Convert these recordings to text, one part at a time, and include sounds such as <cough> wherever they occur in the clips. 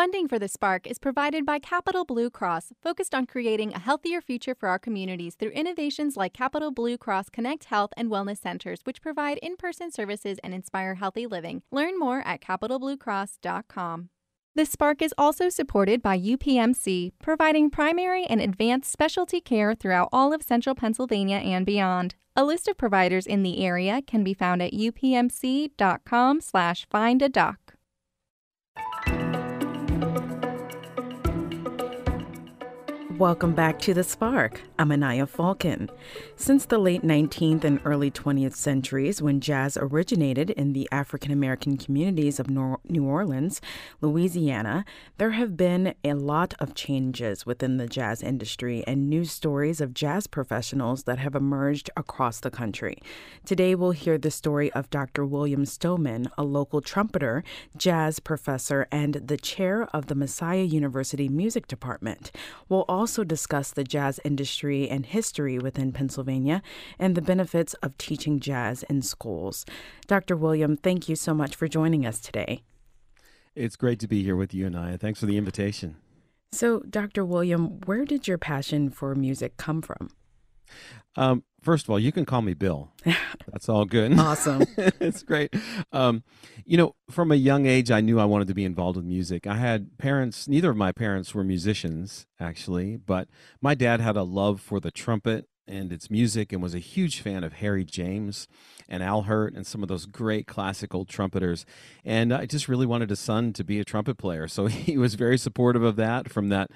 Funding for the Spark is provided by Capital Blue Cross, focused on creating a healthier future for our communities through innovations like Capital Blue Cross Connect Health and Wellness Centers, which provide in person services and inspire healthy living. Learn more at capitalbluecross.com. The Spark is also supported by UPMC, providing primary and advanced specialty care throughout all of central Pennsylvania and beyond. A list of providers in the area can be found at upmc.com Welcome back to The Spark. I'm Anaya Falcon. Since the late 19th and early 20th centuries, when jazz originated in the African American communities of New Orleans, Louisiana, there have been a lot of changes within the jazz industry and news stories of jazz professionals that have emerged across the country. Today, we'll hear the story of Dr. William Stowman, a local trumpeter, jazz professor, and the chair of the Messiah University Music Department. We'll also also discuss the jazz industry and history within Pennsylvania and the benefits of teaching jazz in schools. Dr. William, thank you so much for joining us today. It's great to be here with you, Anaya. Thanks for the invitation. So, Dr. William, where did your passion for music come from? Um, first of all, you can call me Bill. <laughs> That's all good. Awesome. <laughs> it's great. Um, you know, from a young age, I knew I wanted to be involved with music. I had parents, neither of my parents were musicians, actually, but my dad had a love for the trumpet and its music and was a huge fan of Harry James and Al Hirt and some of those great classical trumpeters. And I just really wanted a son to be a trumpet player. So <laughs> he was very supportive of that from that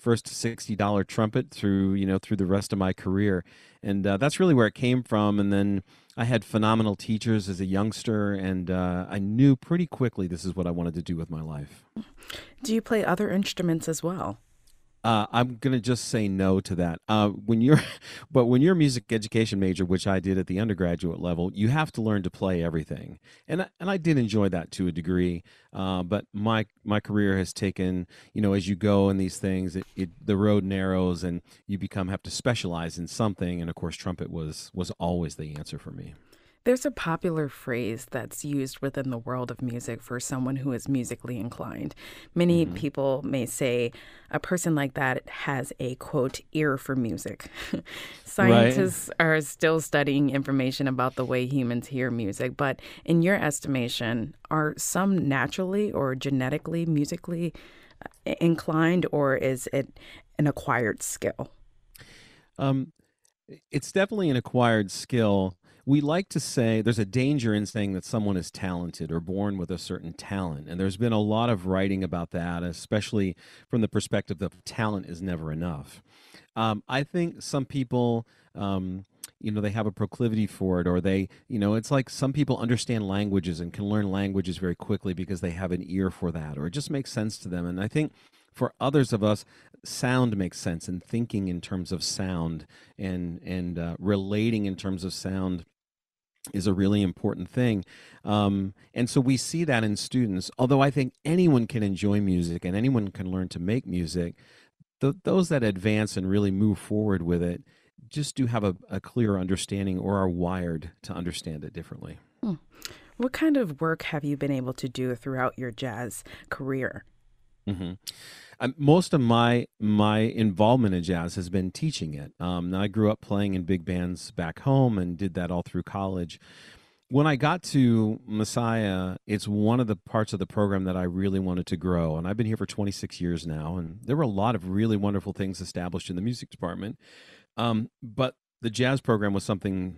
first $60 trumpet through, you know, through the rest of my career and uh, that's really where it came from. And then I had phenomenal teachers as a youngster, and uh, I knew pretty quickly this is what I wanted to do with my life. Do you play other instruments as well? Uh, I'm gonna just say no to that. Uh, when you're, <laughs> but when you're a music education major, which I did at the undergraduate level, you have to learn to play everything, and and I did enjoy that to a degree. Uh, but my my career has taken, you know, as you go in these things, it, it, the road narrows, and you become have to specialize in something. And of course, trumpet was was always the answer for me. There's a popular phrase that's used within the world of music for someone who is musically inclined. Many mm-hmm. people may say a person like that has a quote ear for music. <laughs> Scientists right. are still studying information about the way humans hear music, but in your estimation, are some naturally or genetically musically uh, inclined, or is it an acquired skill? Um, it's definitely an acquired skill we like to say there's a danger in saying that someone is talented or born with a certain talent. And there's been a lot of writing about that, especially from the perspective that talent is never enough. Um, I think some people, um, you know, they have a proclivity for it, or they, you know, it's like some people understand languages and can learn languages very quickly because they have an ear for that, or it just makes sense to them. And I think for others of us, sound makes sense and thinking in terms of sound and and uh, relating in terms of sound is a really important thing. Um, and so we see that in students. Although I think anyone can enjoy music and anyone can learn to make music, th- those that advance and really move forward with it just do have a, a clear understanding or are wired to understand it differently. Hmm. What kind of work have you been able to do throughout your jazz career? Mm-hmm. Most of my my involvement in jazz has been teaching it. Um, I grew up playing in big bands back home and did that all through college. When I got to Messiah, it's one of the parts of the program that I really wanted to grow. And I've been here for 26 years now, and there were a lot of really wonderful things established in the music department. Um, but the jazz program was something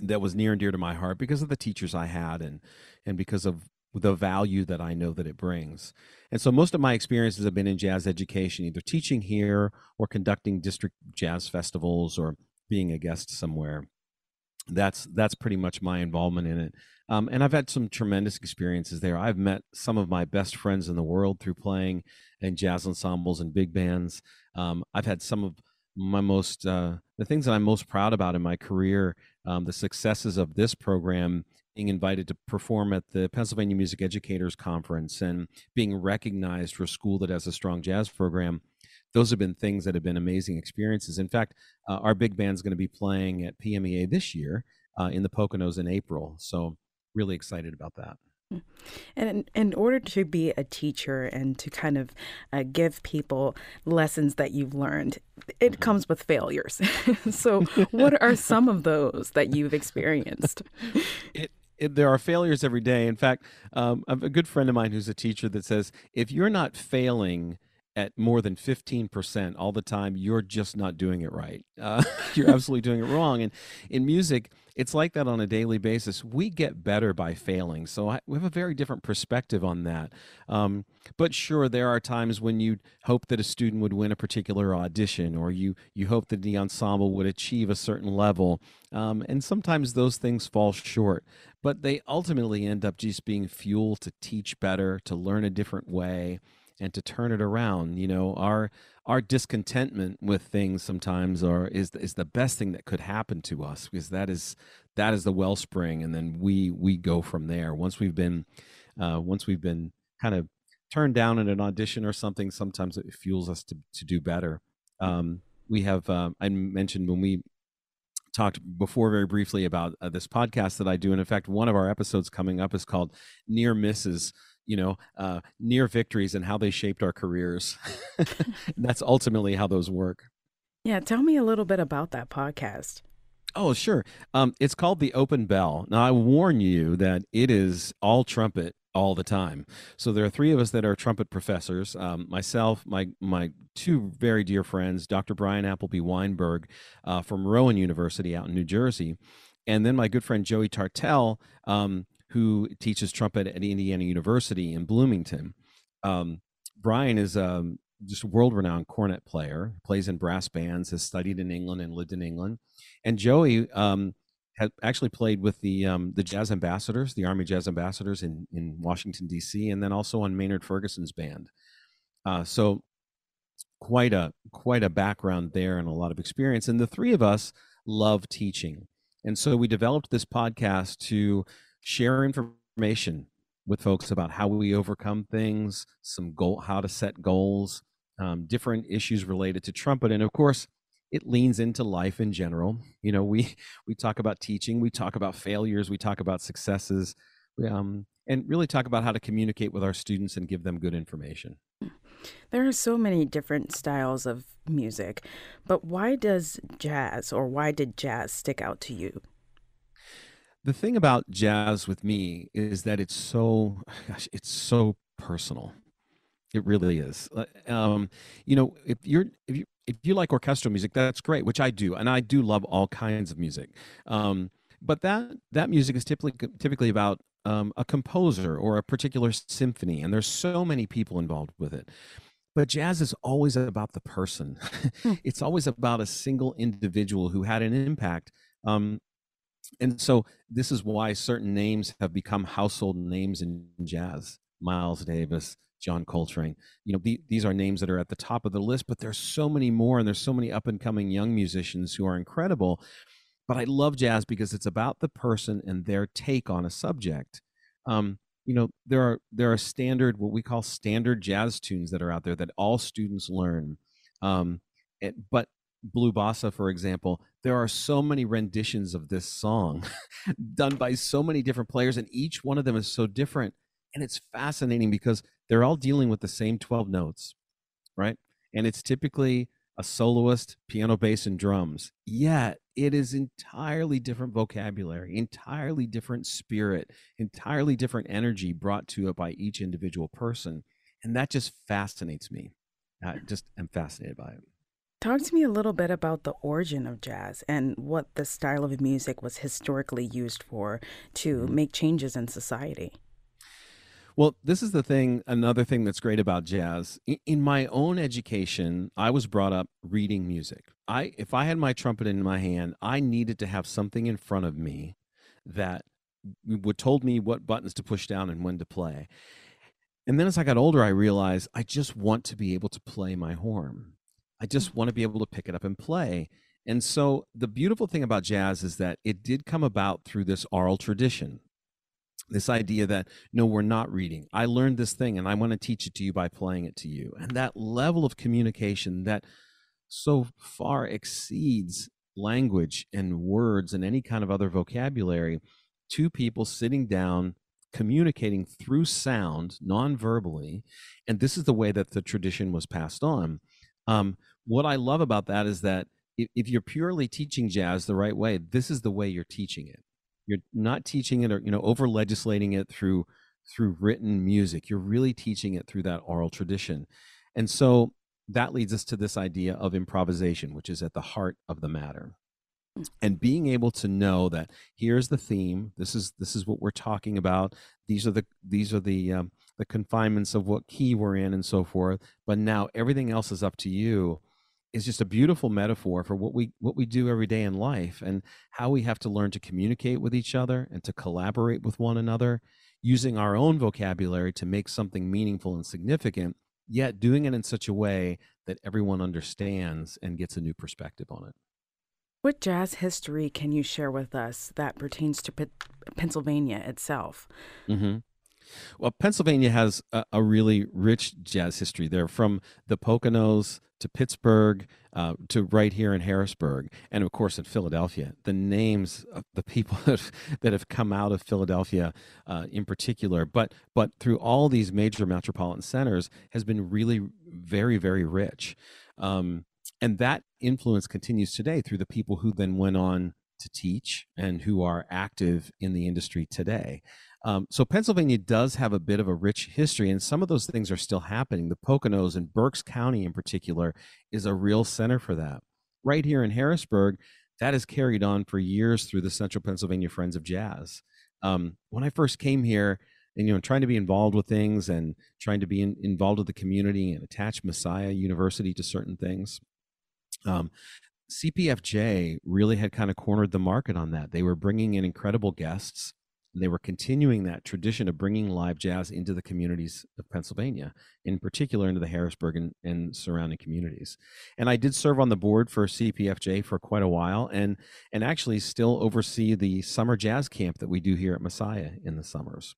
that was near and dear to my heart because of the teachers I had and and because of the value that I know that it brings. And so most of my experiences have been in jazz education, either teaching here or conducting district jazz festivals or being a guest somewhere. That's that's pretty much my involvement in it. Um, and I've had some tremendous experiences there. I've met some of my best friends in the world through playing in jazz ensembles and big bands. Um, I've had some of my most uh, the things that I'm most proud about in my career, um, the successes of this program being invited to perform at the Pennsylvania Music Educators Conference and being recognized for a school that has a strong jazz program. Those have been things that have been amazing experiences. In fact, uh, our big band is going to be playing at PMEA this year uh, in the Poconos in April. So, really excited about that. And in, in, order to be a teacher and to kind of uh, give people lessons that you've learned, it mm-hmm. comes with failures. <laughs> so, what are some of those that you've <laughs> experienced? It, it, there are failures every day. In fact, um, a good friend of mine who's a teacher that says if you're not failing, at more than 15% all the time, you're just not doing it right. Uh, <laughs> you're absolutely doing it wrong. And in music, it's like that on a daily basis. We get better by failing. So I, we have a very different perspective on that. Um, but sure, there are times when you hope that a student would win a particular audition or you, you hope that the ensemble would achieve a certain level. Um, and sometimes those things fall short, but they ultimately end up just being fuel to teach better, to learn a different way and to turn it around. You know, our our discontentment with things sometimes are is is the best thing that could happen to us because that is that is the wellspring, and then we we go from there. Once we've been uh, once we've been kind of turned down in an audition or something, sometimes it fuels us to to do better. Um, we have uh, I mentioned when we talked before very briefly about uh, this podcast that I do, and in fact, one of our episodes coming up is called "Near Misses." You know uh, near victories and how they shaped our careers. <laughs> That's ultimately how those work. Yeah tell me a little bit about that podcast. Oh sure. Um, it's called the open bell. Now i warn you that it is all trumpet all the time. So there are three of us that are trumpet professors um, myself my my two very dear friends dr brian appleby wineberg uh, from rowan university out in new jersey and then my good friend joey tartell um, who teaches trumpet at Indiana University in Bloomington. Um, Brian is um, just a world renowned cornet player, plays in brass bands, has studied in England and lived in England. And Joey um, had actually played with the um, the jazz ambassadors, the Army Jazz Ambassadors in, in Washington, D.C., and then also on Maynard Ferguson's band. Uh, so quite a quite a background there and a lot of experience. And the three of us love teaching. And so we developed this podcast to share information with folks about how we overcome things, some goal, how to set goals, um, different issues related to trumpet, and of course, it leans into life in general. You know, we <laughs> we talk about teaching, we talk about failures, we talk about successes, um, and really talk about how to communicate with our students and give them good information. There are so many different styles of music, but why does jazz or why did jazz stick out to you? The thing about jazz with me is that it's so gosh it's so personal. It really is. Uh, um, you know if you're if you if you like orchestral music that's great which i do and i do love all kinds of music. Um, but that that music is typically typically about um, a composer or a particular symphony and there's so many people involved with it. But jazz is always about the person. Hmm. <laughs> it's always about a single individual who had an impact um, and so this is why certain names have become household names in jazz. Miles davis john coltrane. You know the, these are names that are at the top of the list but there's so many more and there's so many up and coming young musicians who are incredible. But i love jazz because it's about the person and their take on a subject. Um, you know there are there are standard what we call standard jazz tunes that are out there that all students learn. Um, it, but Blue Bossa, for example, there are so many renditions of this song <laughs> done by so many different players, and each one of them is so different. And it's fascinating because they're all dealing with the same 12 notes, right? And it's typically a soloist, piano, bass, and drums. Yet it is entirely different vocabulary, entirely different spirit, entirely different energy brought to it by each individual person. And that just fascinates me. I just am fascinated by it. Talk to me a little bit about the origin of jazz and what the style of music was historically used for to mm-hmm. make changes in society. Well, this is the thing, another thing that's great about jazz. In my own education, I was brought up reading music. I if I had my trumpet in my hand, I needed to have something in front of me that would told me what buttons to push down and when to play. And then as I got older, I realized I just want to be able to play my horn. I just want to be able to pick it up and play. And so the beautiful thing about jazz is that it did come about through this oral tradition. This idea that, no, we're not reading. I learned this thing and I want to teach it to you by playing it to you. And that level of communication that so far exceeds language and words and any kind of other vocabulary, two people sitting down, communicating through sound, non-verbally, and this is the way that the tradition was passed on. Um, what I love about that is that if, if you're purely teaching jazz the right way, this is the way you're teaching it. You're not teaching it or you know over legislating it through through written music. You're really teaching it through that oral tradition, and so that leads us to this idea of improvisation, which is at the heart of the matter and being able to know that here's the theme. This is this is what we're talking about. These are the these are the um, the confinements of what key we're in and so forth but now everything else is up to you is just a beautiful metaphor for what we what we do every day in life and how we have to learn to communicate with each other and to collaborate with one another using our own vocabulary to make something meaningful and significant yet doing it in such a way that everyone understands and gets a new perspective on it what jazz history can you share with us that pertains to P- Pennsylvania itself? Mm-hmm. Well, Pennsylvania has a, a, really rich jazz history there, from the Poconos to Pittsburgh uh, to right here in Harrisburg, and of course in Philadelphia. The names of the people <laughs> that have, come out of Philadelphia, uh, in particular, but but through all these major metropolitan centers, has been really very very rich. Um, and that influence continues today through the people who then went on to teach and who are active in the industry today. Um, so Pennsylvania does have a bit of a rich history, and some of those things are still happening. The Poconos and Berks County, in particular, is a real center for that. Right here in Harrisburg, that has carried on for years through the Central Pennsylvania Friends of Jazz. Um, when I first came here, and you know, trying to be involved with things and trying to be in, involved with the community and attach Messiah University to certain things, um, CPFJ really had kind of cornered the market on that. They were bringing in incredible guests. They were continuing that tradition of bringing live jazz into the communities of Pennsylvania, in particular into the Harrisburg and, and surrounding communities. And I did serve on the board for CPFJ for quite a while, and and actually still oversee the summer jazz camp that we do here at Messiah in the summers.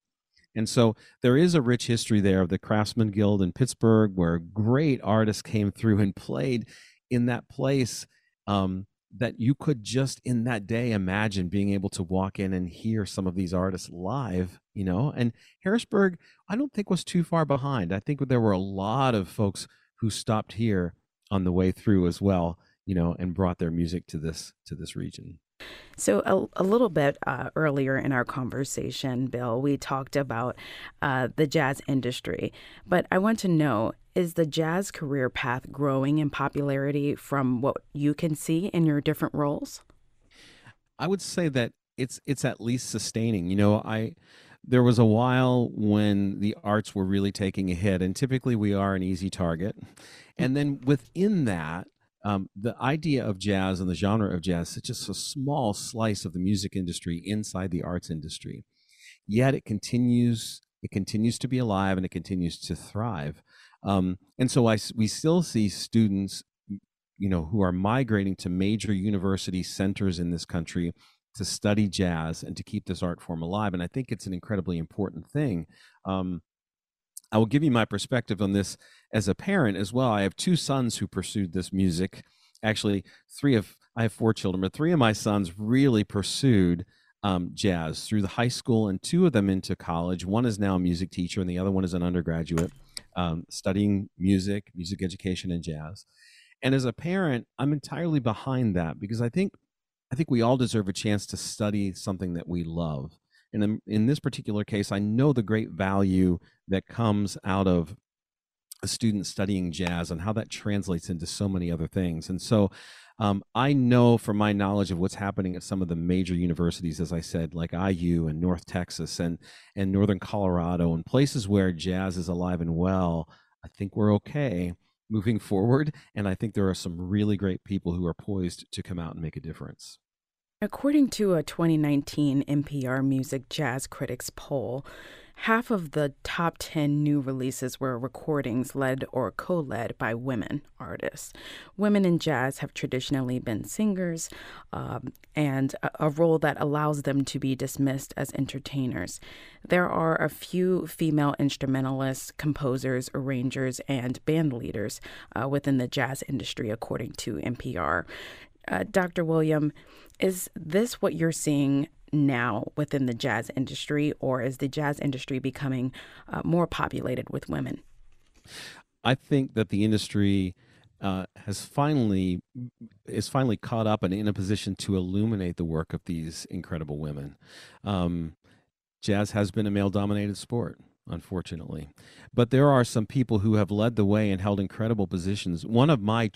And so there is a rich history there of the Craftsman Guild in Pittsburgh, where great artists came through and played in that place um, that you could just in that day imagine being able to walk in and hear some of these artists live, you know. And Harrisburg, I don't think was too far behind. I think there were a lot of folks who stopped here on the way through as well, you know, and brought their music to this to this region. So, a, a little bit uh, earlier in our conversation, Bill, we talked about uh, the jazz industry. But I want to know is the jazz career path growing in popularity from what you can see in your different roles? I would say that it's it's at least sustaining. You know, I there was a while when the arts were really taking a hit, and typically we are an easy target. And then within that, um, the idea of jazz and the genre of jazz is just a small slice of the music industry inside the arts industry. Yet it continues it continues to be alive and it continues to thrive. Um, and so I, we still see students, you know, who are migrating to major university centers in this country to study jazz and to keep this art form alive. And I think it's an incredibly important thing. Um, I will give you my perspective on this as a parent as well. I have two sons who pursued this music. Actually, three of I have four children, but three of my sons really pursued um, jazz through the high school, and two of them into college. One is now a music teacher, and the other one is an undergraduate um, studying music, music education, and jazz. And as a parent, I'm entirely behind that because I think I think we all deserve a chance to study something that we love. And in, this particular case, I know the great value that comes out of a student studying jazz and how that translates into so many other things. And so um, I know from my knowledge of what's happening at some of the major universities, as I said, like IU and North Texas and and Northern Colorado and places where jazz is alive and well. I think we're okay moving forward, and I think there are some really great people who are poised to come out and make a difference. According to a 2019 NPR Music Jazz Critics poll, half of the top 10 new releases were recordings led or co led by women artists. Women in jazz have traditionally been singers um, and a, a, role that allows them to be dismissed as entertainers. There are a few female instrumentalists, composers, arrangers, and band leaders uh, within the jazz industry, according to NPR. Uh, Dr. William, is this what you're seeing now within the jazz industry, or is the jazz industry becoming uh, more populated with women? I think that the industry uh, has finally is finally caught up and in a position to illuminate the work of these incredible women. Um, jazz has been a male dominated sport unfortunately. But there are some people who have led the way and held incredible positions. One of my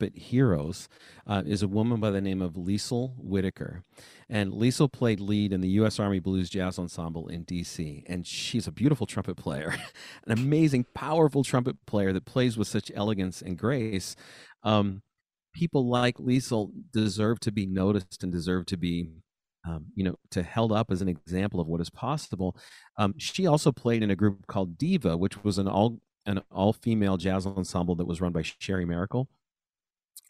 trumpet heroes uh, is a woman by the name of Liesl Whitaker. And Liesl played lead in the U.S. Army Blues Jazz Ensemble in D.C. And she's a beautiful trumpet player, <laughs> an amazing, powerful trumpet player that plays with such elegance and grace. Um, people like Liesl deserve to be noticed and deserve to be um, you know, to held up as an example of what is possible. Um, she also played in a group called Diva, which was an all an all female jazz ensemble that was run by Sherrie Maricle.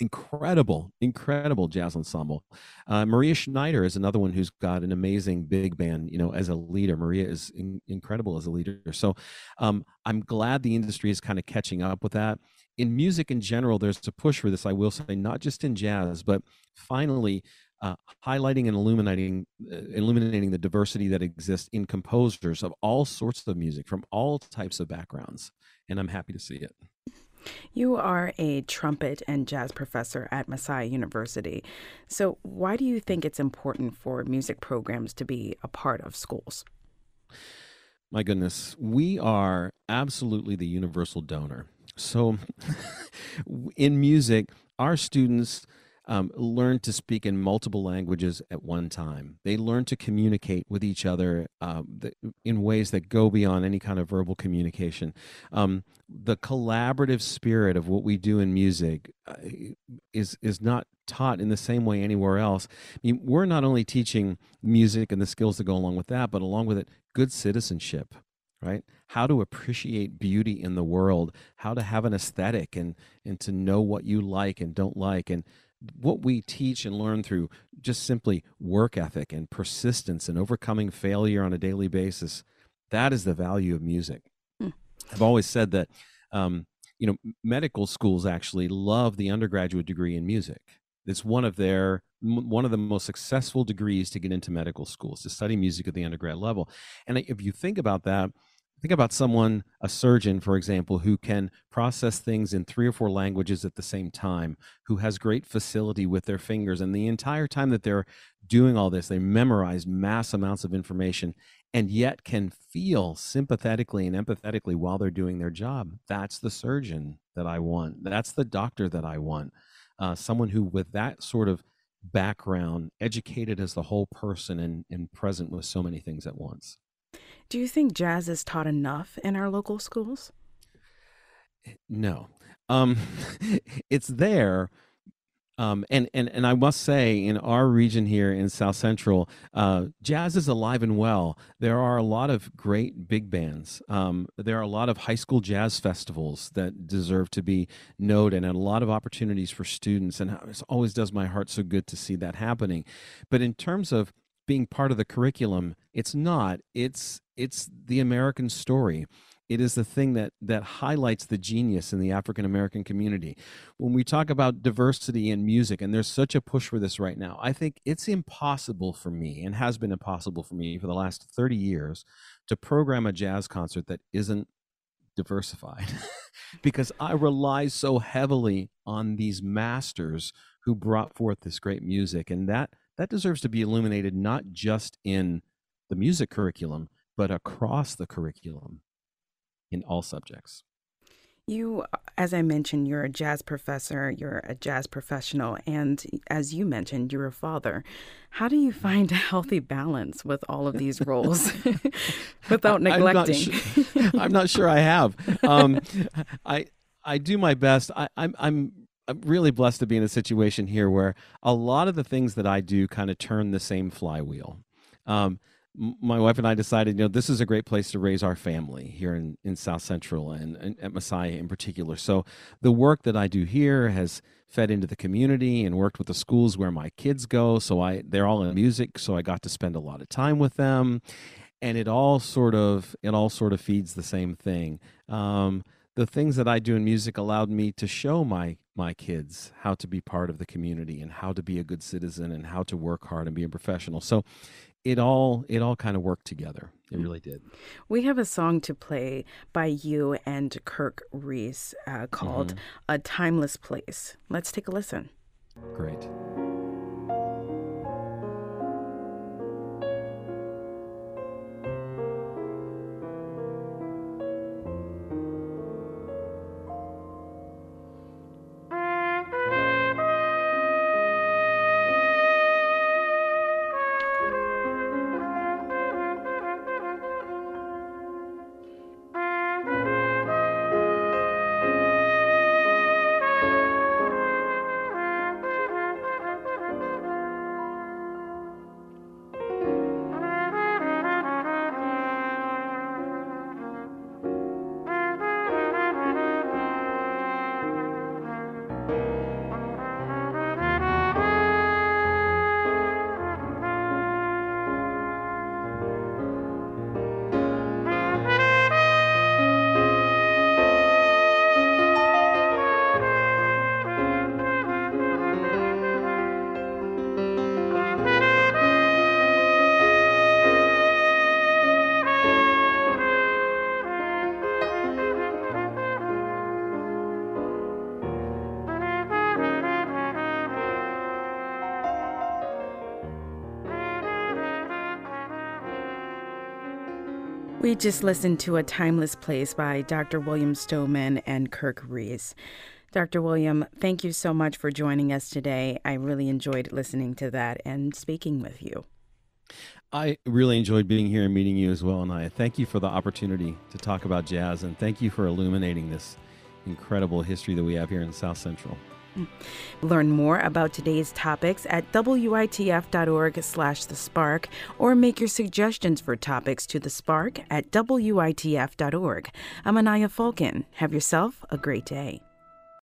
Incredible, incredible jazz ensemble. Uh, Maria Schneider is another one who's got an amazing big band. You know, as a leader, Maria is in, incredible as a leader. So, um, I'm glad the industry is kind of catching up with that in music in general, there's a push for this, I will say, not just in jazz, but finally, uh, highlighting and illuminating uh, illuminating the diversity that exists in composers of all sorts of music from all types of backgrounds and i'm happy to see it you are a trumpet and jazz professor at Messiah University. So, why do you think it's important for music programs to be a part of schools? My goodness, we are absolutely the universal donor. So, <laughs> in music, our students um, learn to speak in multiple languages at one time. They learn to communicate with each other uh, in ways that go beyond any kind of verbal communication. Um, the collaborative spirit of what we do in music uh, is is not taught in the same way anywhere else. I mean, we're not only teaching music and the skills that go along with that, but along with it, good citizenship right how to appreciate beauty in the world how to have an aesthetic and and to know what you like and don't like and what we teach and learn through just simply work ethic and persistence and overcoming failure on a daily basis that is the value of music. Mm. i've always said that um, you know medical schools actually love the undergraduate degree in music. It's one of their one of the most successful degrees to get into medical schools to study music at the undergrad level. And if you think about that Think about someone, a surgeon, for example, who can process things in three or four languages at the same time, who has great facility with their fingers. And the entire time that they're doing all this, they memorize mass amounts of information and yet can feel sympathetically and empathetically while they're doing their job. That's the surgeon that I want. That's the doctor that I want. Uh, someone who, with that sort of background, educated as the whole person and, and present with so many things at once. Do you think jazz is taught enough in our local schools? No. Um, <laughs> it's there. Um, and, and, and I must say, in our region here in South Central, uh, jazz is alive and well. There are a lot of great big bands. Um, there are a lot of high school jazz festivals that deserve to be noted, and a lot of opportunities for students. And it always does my heart so good to see that happening. But in terms of being part of the curriculum. It's not. It's it's the American story. It is the thing that that highlights the genius in the African American community. When we talk about diversity in music, and there's such a push for this right now, I think it's impossible for me, and has been impossible for me for the last 30 years, to program a jazz concert that isn't diversified <laughs> because I rely so heavily on these masters who brought forth this great music. And that that deserves to be illuminated not just in the music curriculum, but across the curriculum in all subjects. You, as I mentioned, you're a jazz professor, you're a jazz professional, and as you mentioned, you're a father. How do you find a healthy balance with all of these roles <laughs> <laughs> without neglecting? I'm not, sure, <laughs> I'm not sure I have. Um, I I do my best. I, I'm I'm I'm really blessed to be in a situation here where a lot of the things that I do kind of turn the same flywheel. Um, my wife and I decided, you know, this is a great place to raise our family here in, in South Central and, and at Messiah in particular. So the work that I do here has fed into the community and worked with the schools where my kids go. So I they're all in music, so I got to spend a lot of time with them, and it all sort of it all sort of feeds the same thing. Um, the things that I do in music allowed me to show my my kids how to be part of the community and how to be a good citizen and how to work hard and be a professional. So it all it all kind of worked together. It really did. We have a song to play by you and Kirk Reese uh, called mm-hmm. "A Timeless Place." Let's take a listen. Great. We just listened to A Timeless Place by Dr. William Stowman and Kirk Reese. Dr. William, thank you so much for joining us today. I really enjoyed listening to that and speaking with you. I really enjoyed being here and meeting you as well, and I thank you for the opportunity to talk about jazz and thank you for illuminating this incredible history that we have here in South Central. Learn more about today's topics at witf.org slash the spark or make your suggestions for topics to the spark at witf.org. I'm Anaya Falcon. Have yourself a great day.